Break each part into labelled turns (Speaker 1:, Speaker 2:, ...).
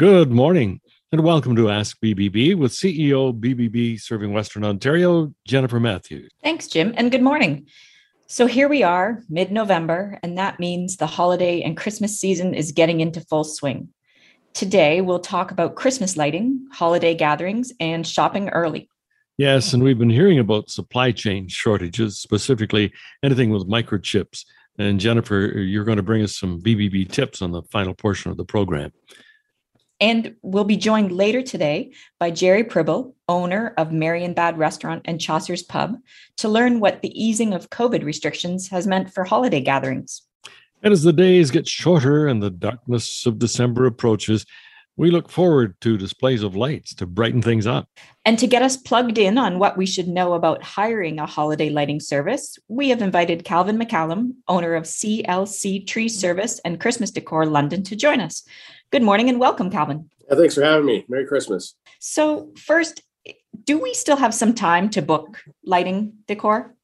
Speaker 1: Good morning and welcome to Ask BBB with CEO BBB Serving Western Ontario, Jennifer Matthews.
Speaker 2: Thanks, Jim, and good morning. So here we are, mid November, and that means the holiday and Christmas season is getting into full swing. Today, we'll talk about Christmas lighting, holiday gatherings, and shopping early.
Speaker 1: Yes, and we've been hearing about supply chain shortages, specifically anything with microchips. And Jennifer, you're going to bring us some BBB tips on the final portion of the program.
Speaker 2: And we'll be joined later today by Jerry Pribble, owner of Marienbad Restaurant and Chaucer's Pub, to learn what the easing of COVID restrictions has meant for holiday gatherings.
Speaker 1: And as the days get shorter and the darkness of December approaches, we look forward to displays of lights to brighten things up.
Speaker 2: And to get us plugged in on what we should know about hiring a holiday lighting service, we have invited Calvin McCallum, owner of CLC Tree Service and Christmas Decor London, to join us. Good morning and welcome, Calvin.
Speaker 3: Yeah, thanks for having me. Merry Christmas.
Speaker 2: So, first, do we still have some time to book lighting decor?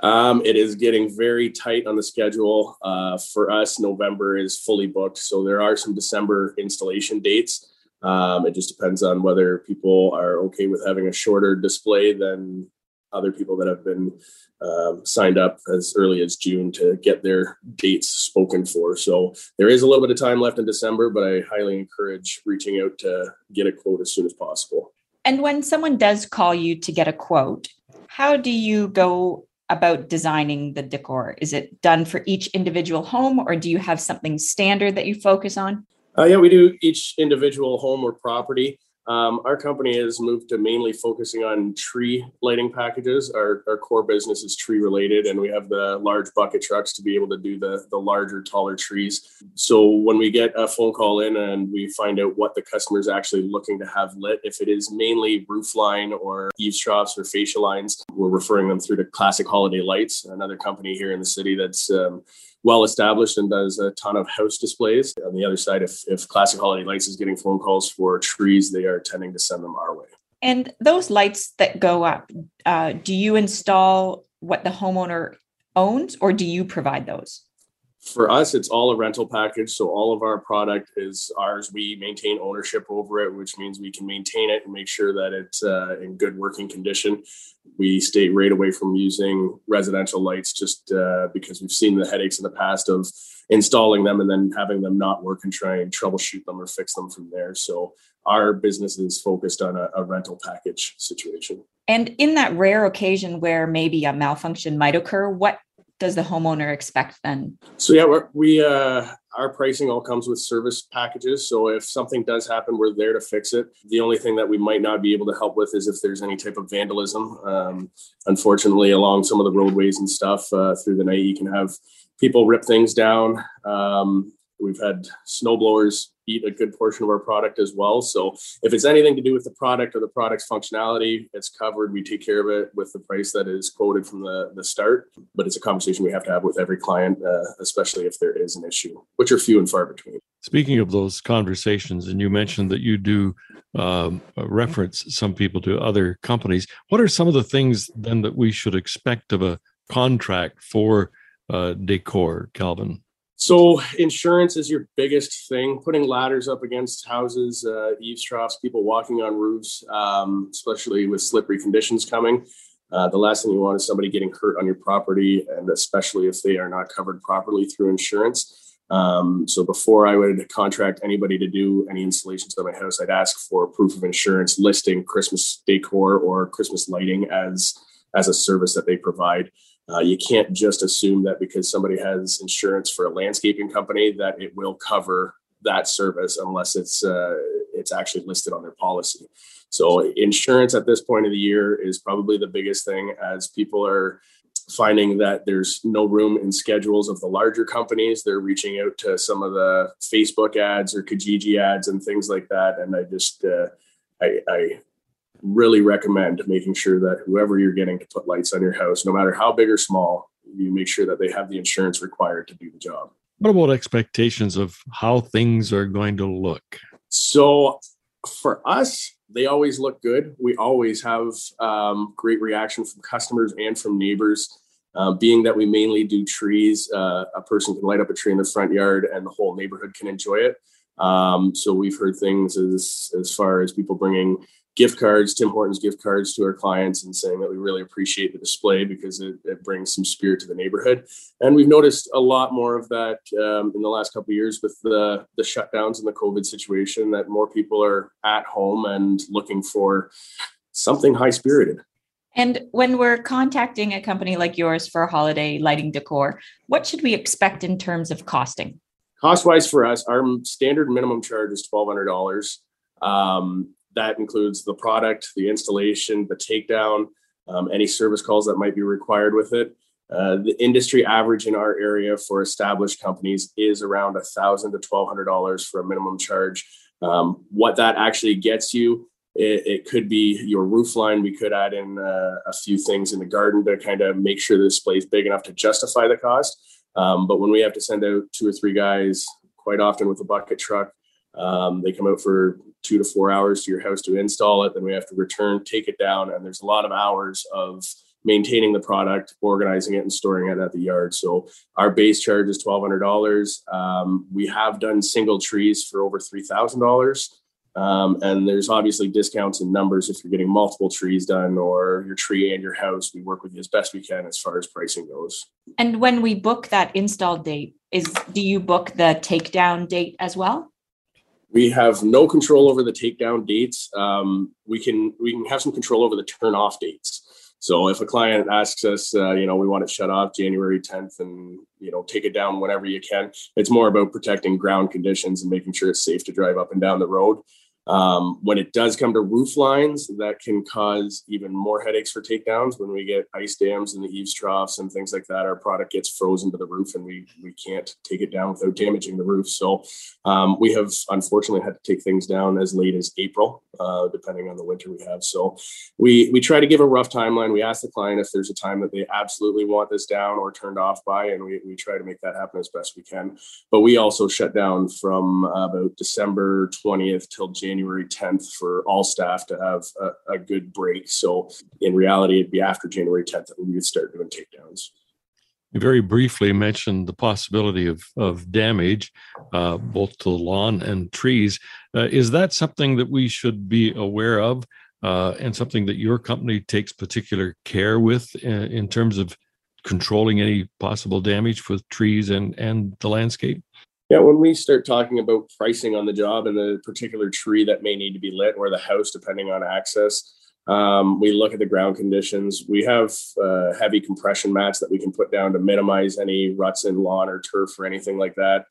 Speaker 3: Um, it is getting very tight on the schedule. Uh, for us, November is fully booked. So, there are some December installation dates. Um, it just depends on whether people are okay with having a shorter display than other people that have been um, signed up as early as June to get their dates spoken for. So there is a little bit of time left in December, but I highly encourage reaching out to get a quote as soon as possible.
Speaker 2: And when someone does call you to get a quote, how do you go about designing the decor? Is it done for each individual home, or do you have something standard that you focus on?
Speaker 3: Uh, yeah, we do each individual home or property. Um, our company has moved to mainly focusing on tree lighting packages. Our, our core business is tree related, and we have the large bucket trucks to be able to do the, the larger, taller trees. So when we get a phone call in and we find out what the customer is actually looking to have lit, if it is mainly roof line or eaves troughs or fascia lines, we're referring them through to Classic Holiday Lights, another company here in the city that's um, well established and does a ton of house displays. On the other side, if, if Classic Holiday Lights is getting phone calls for trees, they are tending to send them our way.
Speaker 2: And those lights that go up, uh, do you install what the homeowner owns or do you provide those?
Speaker 3: For us, it's all a rental package. So all of our product is ours. We maintain ownership over it, which means we can maintain it and make sure that it's uh, in good working condition. We stay right away from using residential lights just uh, because we've seen the headaches in the past of installing them and then having them not work and try and troubleshoot them or fix them from there. So our business is focused on a, a rental package situation.
Speaker 2: And in that rare occasion where maybe a malfunction might occur, what does the homeowner expect then?
Speaker 3: So yeah, we uh, our pricing all comes with service packages. So if something does happen, we're there to fix it. The only thing that we might not be able to help with is if there's any type of vandalism. Um, unfortunately, along some of the roadways and stuff uh, through the night, you can have people rip things down. Um, we've had snow blowers eat a good portion of our product as well. So if it's anything to do with the product or the product's functionality, it's covered. We take care of it with the price that is quoted from the, the start. But it's a conversation we have to have with every client, uh, especially if there is an issue, which are few and far between.
Speaker 1: Speaking of those conversations, and you mentioned that you do um, reference some people to other companies. What are some of the things then that we should expect of a contract for uh, decor, Calvin?
Speaker 3: So insurance is your biggest thing. Putting ladders up against houses, uh, eaves troughs, people walking on roofs, um, especially with slippery conditions coming. Uh, the last thing you want is somebody getting hurt on your property, and especially if they are not covered properly through insurance. Um, so before I would contract anybody to do any installations at my house, I'd ask for proof of insurance listing Christmas decor or Christmas lighting as as a service that they provide. Uh, you can't just assume that because somebody has insurance for a landscaping company that it will cover that service unless it's uh, it's actually listed on their policy. So insurance at this point of the year is probably the biggest thing as people are finding that there's no room in schedules of the larger companies. They're reaching out to some of the Facebook ads or Kijiji ads and things like that. And I just uh, I, I really recommend making sure that whoever you're getting to put lights on your house, no matter how big or small, you make sure that they have the insurance required to do the job.
Speaker 1: What about expectations of how things are going to look?
Speaker 3: So, for us, they always look good. We always have um, great reaction from customers and from neighbors. Uh, being that we mainly do trees, uh, a person can light up a tree in the front yard and the whole neighborhood can enjoy it. Um, so we've heard things as as far as people bringing gift cards, Tim Hortons gift cards to our clients and saying that we really appreciate the display because it, it brings some spirit to the neighborhood. And we've noticed a lot more of that um, in the last couple of years with the, the shutdowns and the COVID situation that more people are at home and looking for something high spirited.
Speaker 2: And when we're contacting a company like yours for holiday lighting decor, what should we expect in terms of costing?
Speaker 3: Cost wise for us, our standard minimum charge is $1,200. Um, that includes the product, the installation, the takedown, um, any service calls that might be required with it. Uh, the industry average in our area for established companies is around a thousand to twelve hundred dollars for a minimum charge. Um, what that actually gets you, it, it, could be your roof line. We could add in uh, a few things in the garden to kind of make sure the display is big enough to justify the cost. Um, but when we have to send out two or three guys, quite often with a bucket truck, um, they come out for two to four hours to your house to install it. Then we have to return, take it down, and there's a lot of hours of maintaining the product, organizing it, and storing it at the yard. So our base charge is twelve hundred dollars. Um, we have done single trees for over three thousand dollars. Um, and there's obviously discounts in numbers if you're getting multiple trees done or your tree and your house. We work with you as best we can as far as pricing goes.
Speaker 2: And when we book that install date, is do you book the takedown date as well?
Speaker 3: We have no control over the takedown dates. Um, we can we can have some control over the turn off dates. So if a client asks us, uh, you know, we want it shut off January 10th and, you know, take it down whenever you can, it's more about protecting ground conditions and making sure it's safe to drive up and down the road. Um, when it does come to roof lines, that can cause even more headaches for takedowns. When we get ice dams in the eaves troughs and things like that, our product gets frozen to the roof and we we can't take it down without damaging the roof. So um, we have unfortunately had to take things down as late as April, uh, depending on the winter we have. So we we try to give a rough timeline. We ask the client if there's a time that they absolutely want this down or turned off by, and we, we try to make that happen as best we can. But we also shut down from about December 20th till January. January 10th for all staff to have a, a good break. So in reality, it'd be after January 10th that we would start doing takedowns.
Speaker 1: You very briefly mentioned the possibility of, of damage, uh, both to the lawn and trees. Uh, is that something that we should be aware of uh, and something that your company takes particular care with in, uh, in terms of controlling any possible damage with trees and, and the landscape?
Speaker 3: Yeah, when we start talking about pricing on the job and the particular tree that may need to be lit or the house, depending on access, um, we look at the ground conditions. We have uh, heavy compression mats that we can put down to minimize any ruts in lawn or turf or anything like that.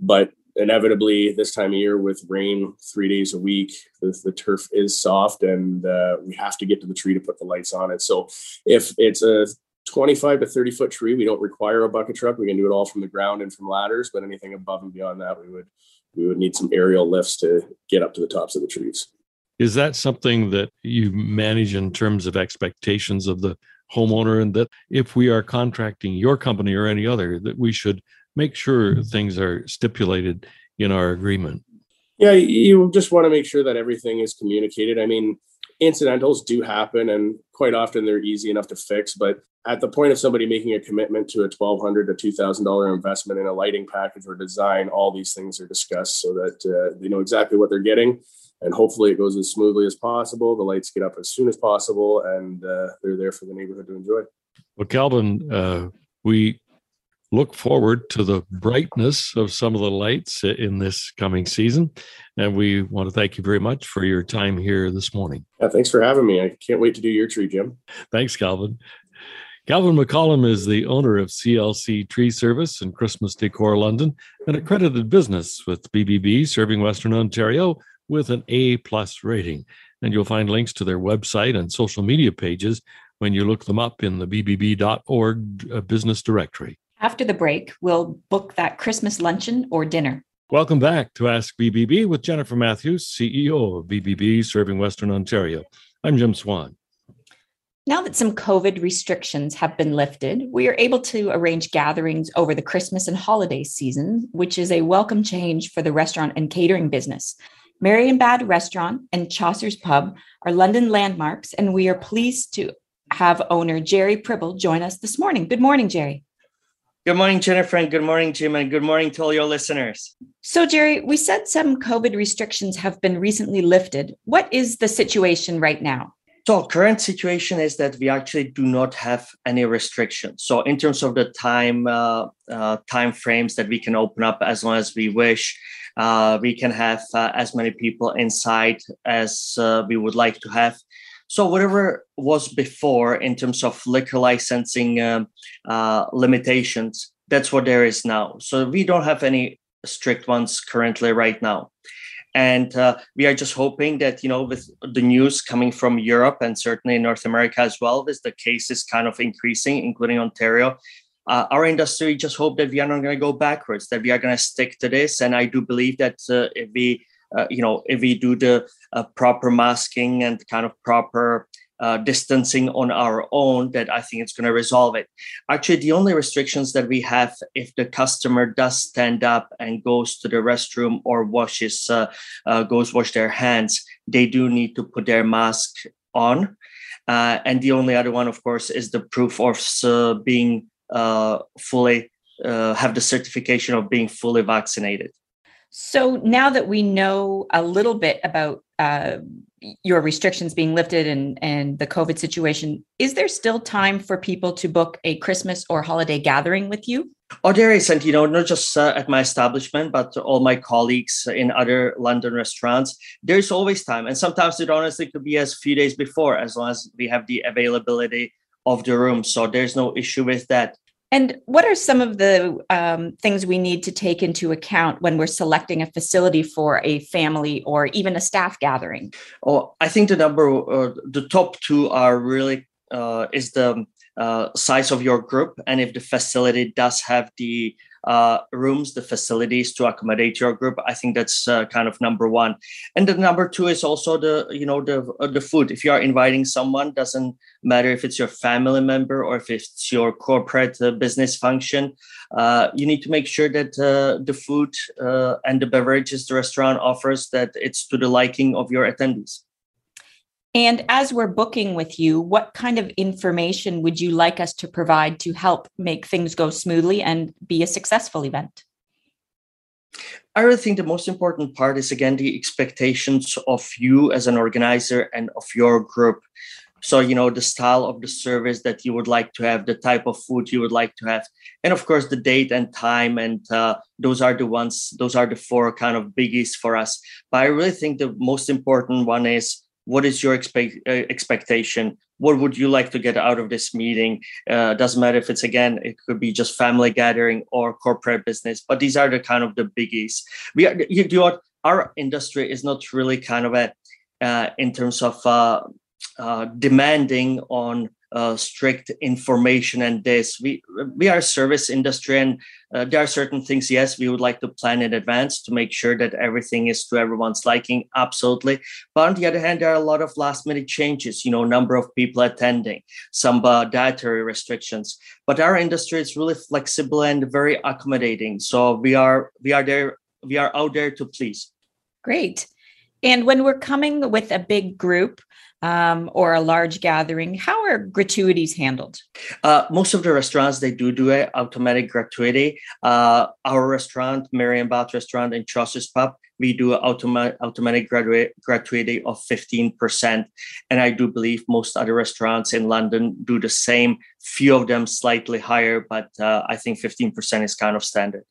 Speaker 3: But inevitably, this time of year with rain three days a week, the, the turf is soft and uh, we have to get to the tree to put the lights on it. So if it's a 25 to 30 foot tree, we don't require a bucket truck. We can do it all from the ground and from ladders, but anything above and beyond that, we would we would need some aerial lifts to get up to the tops of the trees.
Speaker 1: Is that something that you manage in terms of expectations of the homeowner and that if we are contracting your company or any other that we should make sure things are stipulated in our agreement?
Speaker 3: Yeah, you just want to make sure that everything is communicated. I mean, incidentals do happen and quite often they're easy enough to fix but at the point of somebody making a commitment to a $1200 to $2000 investment in a lighting package or design all these things are discussed so that uh, they know exactly what they're getting and hopefully it goes as smoothly as possible the lights get up as soon as possible and uh, they're there for the neighborhood to enjoy.
Speaker 1: Well calvin uh, we look forward to the brightness of some of the lights in this coming season. And we want to thank you very much for your time here this morning.
Speaker 3: Yeah, thanks for having me. I can't wait to do your tree, Jim.
Speaker 1: Thanks, Calvin. Calvin McCollum is the owner of CLC Tree Service and Christmas Decor London, an accredited business with BBB serving Western Ontario with an A plus rating. And you'll find links to their website and social media pages when you look them up in the bbb.org uh, business directory.
Speaker 2: After the break, we'll book that Christmas luncheon or dinner.
Speaker 1: Welcome back to Ask BBB with Jennifer Matthews, CEO of BBB Serving Western Ontario. I'm Jim Swan.
Speaker 2: Now that some COVID restrictions have been lifted, we are able to arrange gatherings over the Christmas and holiday season, which is a welcome change for the restaurant and catering business. Marienbad Restaurant and Chaucer's Pub are London landmarks, and we are pleased to have owner Jerry Pribble join us this morning. Good morning, Jerry.
Speaker 4: Good morning, Jennifer, and good morning, Jim, and good morning to all your listeners.
Speaker 2: So, Jerry, we said some COVID restrictions have been recently lifted. What is the situation right now?
Speaker 4: So, current situation is that we actually do not have any restrictions. So, in terms of the time uh, uh, time frames that we can open up as long as we wish, uh, we can have uh, as many people inside as uh, we would like to have. So whatever was before in terms of liquor licensing um, uh, limitations, that's what there is now. So we don't have any strict ones currently right now. And uh, we are just hoping that, you know, with the news coming from Europe and certainly North America as well, as the cases kind of increasing, including Ontario, uh, our industry just hope that we are not going to go backwards, that we are going to stick to this. And I do believe that uh, if we uh, you know, if we do the uh, proper masking and kind of proper uh, distancing on our own, that I think it's going to resolve it. Actually, the only restrictions that we have if the customer does stand up and goes to the restroom or washes, uh, uh, goes wash their hands, they do need to put their mask on. Uh, and the only other one, of course, is the proof of being fully have the certification of being fully vaccinated.
Speaker 2: So now that we know a little bit about uh, your restrictions being lifted and, and the COVID situation, is there still time for people to book a Christmas or holiday gathering with you?
Speaker 4: Oh, there is, and you know, not just uh, at my establishment, but all my colleagues in other London restaurants. There's always time, and sometimes it honestly could be as few days before, as long as we have the availability of the room. So there's no issue with that.
Speaker 2: And what are some of the um, things we need to take into account when we're selecting a facility for a family or even a staff gathering?
Speaker 4: Oh, I think the number, uh, the top two are really uh, is the size of your group and if the facility does have the uh, rooms, the facilities to accommodate your group. I think that's uh, kind of number one. And the number two is also the you know the uh, the food. If you are inviting someone, doesn't matter if it's your family member or if it's your corporate uh, business function. Uh, you need to make sure that uh, the food and the beverages the restaurant offers that it's to the liking of your attendees.
Speaker 2: And as we're booking with you, what kind of information would you like us to provide to help make things go smoothly and be a successful event?
Speaker 4: I really think the most important part is again the expectations of you as an organizer and of your group. So, you know, the style of the service that you would like to have, the type of food you would like to have, and of course, the date and time. And uh, those are the ones, those are the four kind of biggies for us. But I really think the most important one is what is your expect, uh, expectation? What would you like to get out of this meeting? Uh, doesn't matter if it's again it could be just family gathering or corporate business but these are the kind of the biggies. We are you what our industry is not really kind of a uh, in terms of uh, uh, demanding on uh, strict information and this. We we are service industry and uh, there are certain things yes we would like to plan in advance to make sure that everything is to everyone's liking absolutely. But on the other hand there are a lot of last minute changes you know number of people attending some uh, dietary restrictions. But our industry is really flexible and very accommodating. So we are we are there we are out there to please.
Speaker 2: Great and when we're coming with a big group um, or a large gathering, how are gratuities handled?
Speaker 4: Uh, most of the restaurants they do do a automatic gratuity. Uh, our restaurant, Marienbad Restaurant in Chaucer's Pub, we do an automatic automatic gratuity, gratuity of fifteen percent, and I do believe most other restaurants in London do the same. Few of them slightly higher, but uh, I think fifteen percent is kind of standard.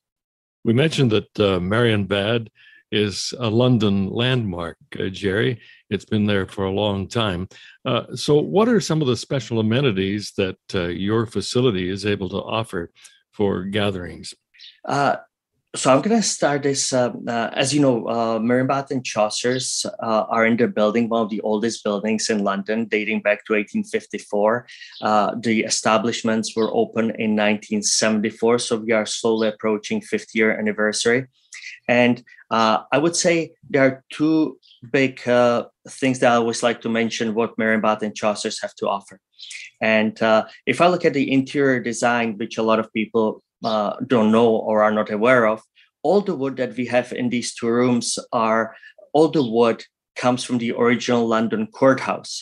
Speaker 1: We mentioned that uh, Marienbad is a London landmark, uh, Jerry. It's been there for a long time. Uh, so, what are some of the special amenities that uh, your facility is able to offer for gatherings?
Speaker 4: Uh, so I'm going to start this. Um, uh, as you know, uh, and Chaucer's uh, are in the building, one of the oldest buildings in London, dating back to 1854. Uh, the establishments were open in 1974, so we are slowly approaching 50 year anniversary. And uh, I would say there are two big uh, things that I always like to mention what Marienbad and Chaucer's have to offer. And uh, if I look at the interior design, which a lot of people uh, don't know or are not aware of, all the wood that we have in these two rooms are all the wood comes from the original London courthouse.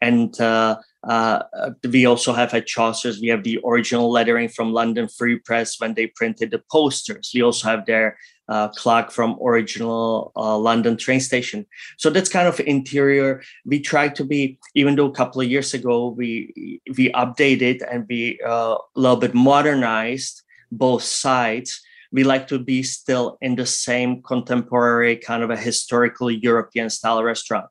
Speaker 4: And uh, Uh, we also have at Chaucer's, we have the original lettering from London Free Press when they printed the posters. We also have their uh, clock from original uh, London train station. So that's kind of interior. We try to be, even though a couple of years ago we we updated and we uh, a little bit modernized both sides. We like to be still in the same contemporary kind of a historical European style restaurant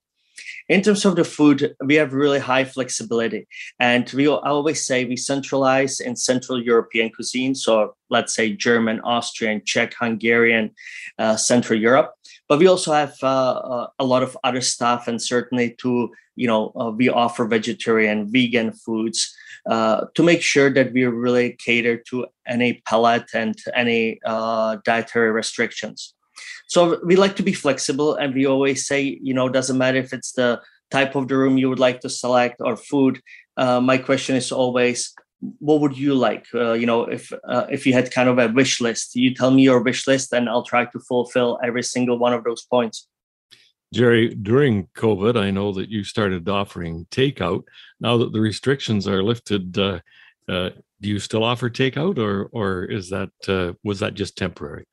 Speaker 4: in terms of the food, we have really high flexibility. And we always say we centralize in Central European cuisine. So let's say German, Austrian, Czech, Hungarian, uh, Central Europe. But we also have uh, uh a lot of other stuff. And certainly to, you know, uh, we offer vegetarian, vegan foods uh, to make sure that we really cater to any palate and any uh, dietary restrictions. So we like to be flexible, and we always say, you know, doesn't matter if it's the type of the room you would like to select or food. Uh, my question is always, what would you like? Uh, you know, if uh, if you had kind of a wish list, you tell me your wish list, and I'll try to fulfill every single one of those points.
Speaker 1: Jerry, during COVID, I know that you started offering takeout. Now that the restrictions are lifted, uh, uh, do you still offer takeout, or or is that uh, was that just temporary?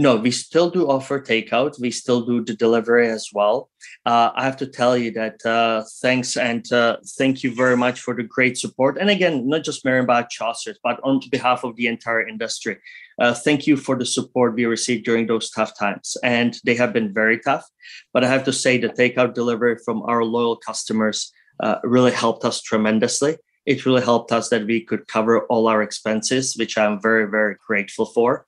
Speaker 4: No, we still do offer takeout. We still do the delivery as well. Uh, I have to tell you that uh, thanks and uh, thank you very much for the great support. And again, not just Marienbad Chaucer's, but on behalf of the entire industry. Uh, thank you for the support we received during those tough times. And they have been very tough. But I have to say, the takeout delivery from our loyal customers uh, really helped us tremendously it really helped us that we could cover all our expenses, which I'm very, very grateful for.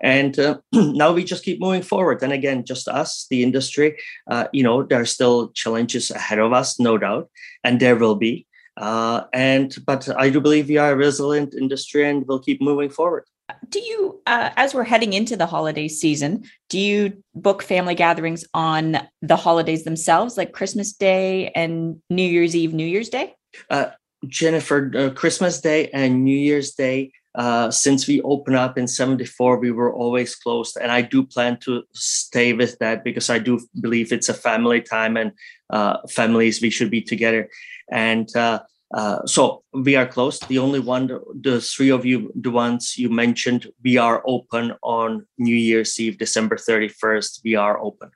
Speaker 4: And uh, now we just keep moving forward. And again, just us, the industry, uh, you know, there are still challenges ahead of us, no doubt, and there will be. Uh, and but I do believe we are a resilient industry, and we'll keep moving forward.
Speaker 2: Do you, uh, as we're heading into the holiday season, do you book family gatherings on the holidays themselves, like Christmas Day and New Year's Eve, New Year's Day?
Speaker 4: Uh, Jennifer, uh, Christmas Day and New Year's Day, uh, since we opened up in 74, we were always closed. And I do plan to stay with that because I do believe it's a family time and uh, families, we should be together. And uh, uh, so we are closed. The only one, the three of you, the ones you mentioned, we are open on New Year's Eve, December 31st. We are open.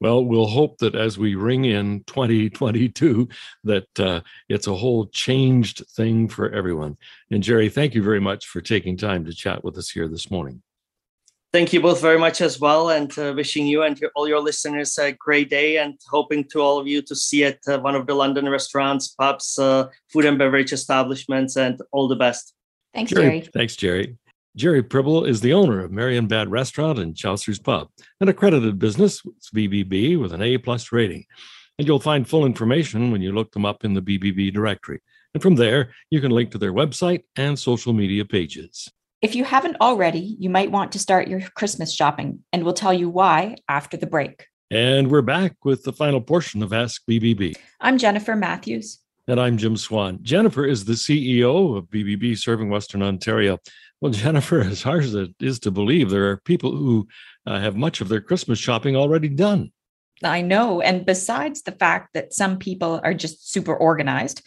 Speaker 1: Well, we'll hope that as we ring in 2022, that uh, it's a whole changed thing for everyone. And Jerry, thank you very much for taking time to chat with us here this morning.
Speaker 4: Thank you both very much as well, and uh, wishing you and your, all your listeners a great day, and hoping to all of you to see at uh, one of the London restaurants, pubs, uh, food and beverage establishments, and all the best.
Speaker 2: Thanks, Jerry. Jerry.
Speaker 1: Thanks, Jerry. Jerry Pribble is the owner of Marienbad Restaurant and Chaucer's Pub, an accredited business with BBB with an A plus rating. And you'll find full information when you look them up in the BBB directory. And from there, you can link to their website and social media pages.
Speaker 2: If you haven't already, you might want to start your Christmas shopping, and we'll tell you why after the break.
Speaker 1: And we're back with the final portion of Ask BBB.
Speaker 2: I'm Jennifer Matthews.
Speaker 1: And I'm Jim Swan. Jennifer is the CEO of BBB Serving Western Ontario. Well, Jennifer, as hard as it is to believe, there are people who uh, have much of their Christmas shopping already done.
Speaker 2: I know. And besides the fact that some people are just super organized,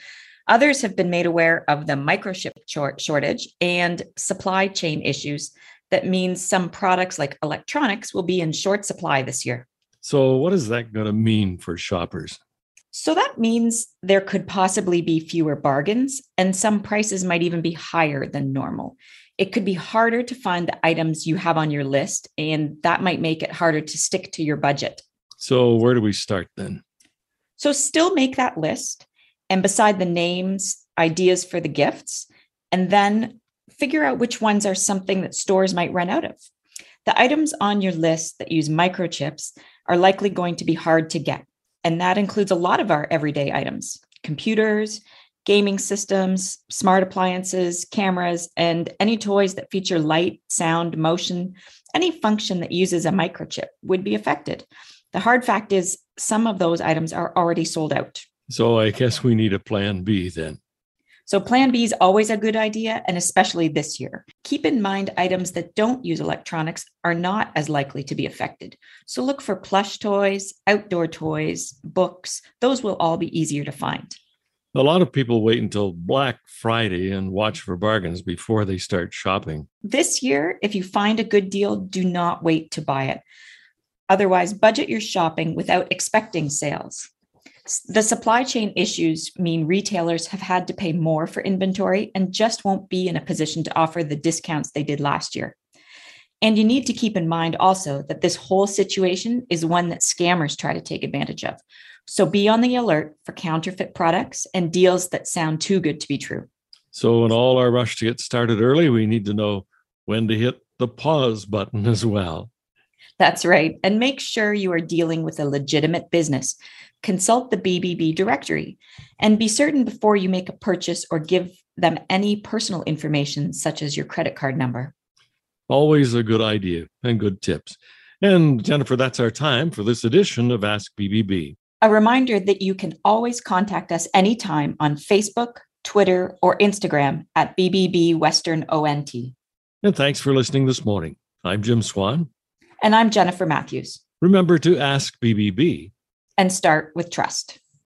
Speaker 2: others have been made aware of the microchip short shortage and supply chain issues. That means some products like electronics will be in short supply this year.
Speaker 1: So, what is that going to mean for shoppers?
Speaker 2: So that means there could possibly be fewer bargains, and some prices might even be higher than normal it could be harder to find the items you have on your list, and that might make it harder to stick to your budget.
Speaker 1: So, where do we start then?
Speaker 2: So, still make that list, and beside the names, ideas for the gifts, and then figure out which ones are something that stores might run out of. The items on your list that use microchips are likely going to be hard to get, and that includes a lot of our everyday items computers, gaming systems, smart appliances, cameras, and any toys that feature light, sound, motion, any function that uses a microchip would be affected. The hard fact is, some of those items are already sold out.
Speaker 1: So I guess we need a plan B then.
Speaker 2: So, Plan B is always a good idea, and especially this year. Keep in mind items that don't use electronics are not as likely to be affected. So, look for plush toys, outdoor toys, books. Those will all be easier to find.
Speaker 1: A lot of people wait until Black Friday and watch for bargains before they start shopping.
Speaker 2: This year, if you find a good deal, do not wait to buy it. Otherwise, budget your shopping without expecting sales. The supply chain issues mean retailers have had to pay more for inventory and just won't be in a position to offer the discounts they did last year. And you need to keep in mind also that this whole situation is one that scammers try to take advantage of. So be on the alert for counterfeit products and deals that sound too good to be true.
Speaker 1: So, in all our rush to get started early, we need to know when to hit the pause button as well.
Speaker 2: That's right. And make sure you are dealing with a legitimate business. Consult the BBB directory and be certain before you make a purchase or give them any personal information, such as your credit card number.
Speaker 1: Always a good idea and good tips. And Jennifer, that's our time for this edition of Ask BBB.
Speaker 2: A reminder that you can always contact us anytime on Facebook, Twitter, or Instagram at BBB Western ONT.
Speaker 1: And thanks for listening this morning. I'm Jim Swan.
Speaker 2: And I'm Jennifer Matthews.
Speaker 1: Remember to ask BBB
Speaker 2: and start with trust.